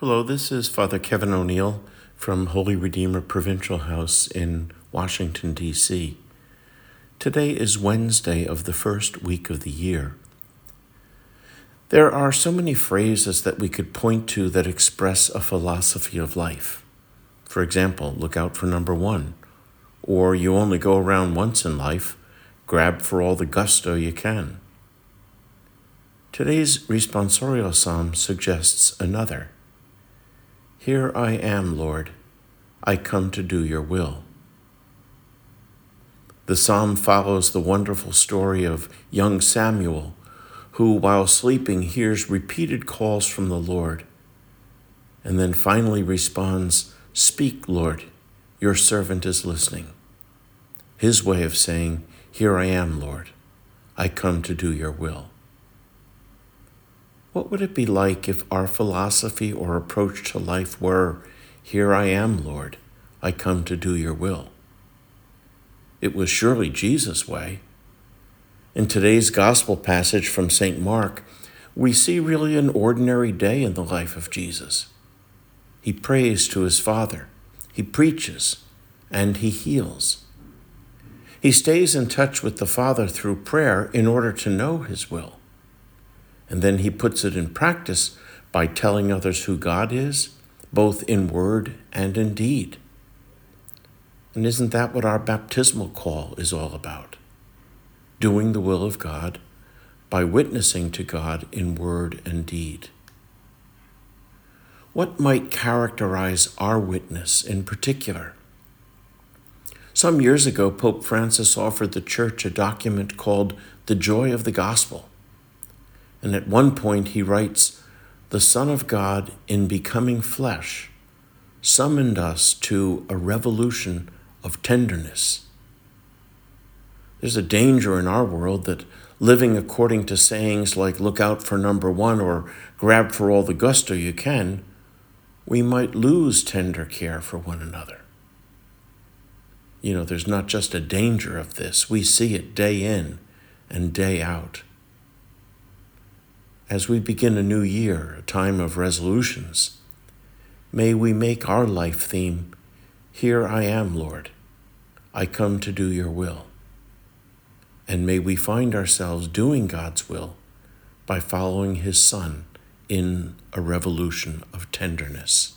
Hello, this is Father Kevin O'Neil from Holy Redeemer Provincial House in Washington, D.C. Today is Wednesday of the first week of the year. There are so many phrases that we could point to that express a philosophy of life. For example, look out for number one, or you only go around once in life, grab for all the gusto you can. Today's responsorial psalm suggests another. Here I am, Lord. I come to do your will. The psalm follows the wonderful story of young Samuel, who, while sleeping, hears repeated calls from the Lord, and then finally responds, Speak, Lord, your servant is listening. His way of saying, Here I am, Lord. I come to do your will. What would it be like if our philosophy or approach to life were, Here I am, Lord, I come to do your will? It was surely Jesus' way. In today's gospel passage from St. Mark, we see really an ordinary day in the life of Jesus. He prays to his Father, he preaches, and he heals. He stays in touch with the Father through prayer in order to know his will. And then he puts it in practice by telling others who God is, both in word and in deed. And isn't that what our baptismal call is all about? Doing the will of God by witnessing to God in word and deed. What might characterize our witness in particular? Some years ago, Pope Francis offered the Church a document called The Joy of the Gospel. And at one point he writes, The Son of God, in becoming flesh, summoned us to a revolution of tenderness. There's a danger in our world that living according to sayings like look out for number one or grab for all the gusto you can, we might lose tender care for one another. You know, there's not just a danger of this, we see it day in and day out as we begin a new year, a time of resolutions, may we make our life theme Here I am, Lord. I come to do your will. And may we find ourselves doing God's will by following his Son in a revolution of tenderness.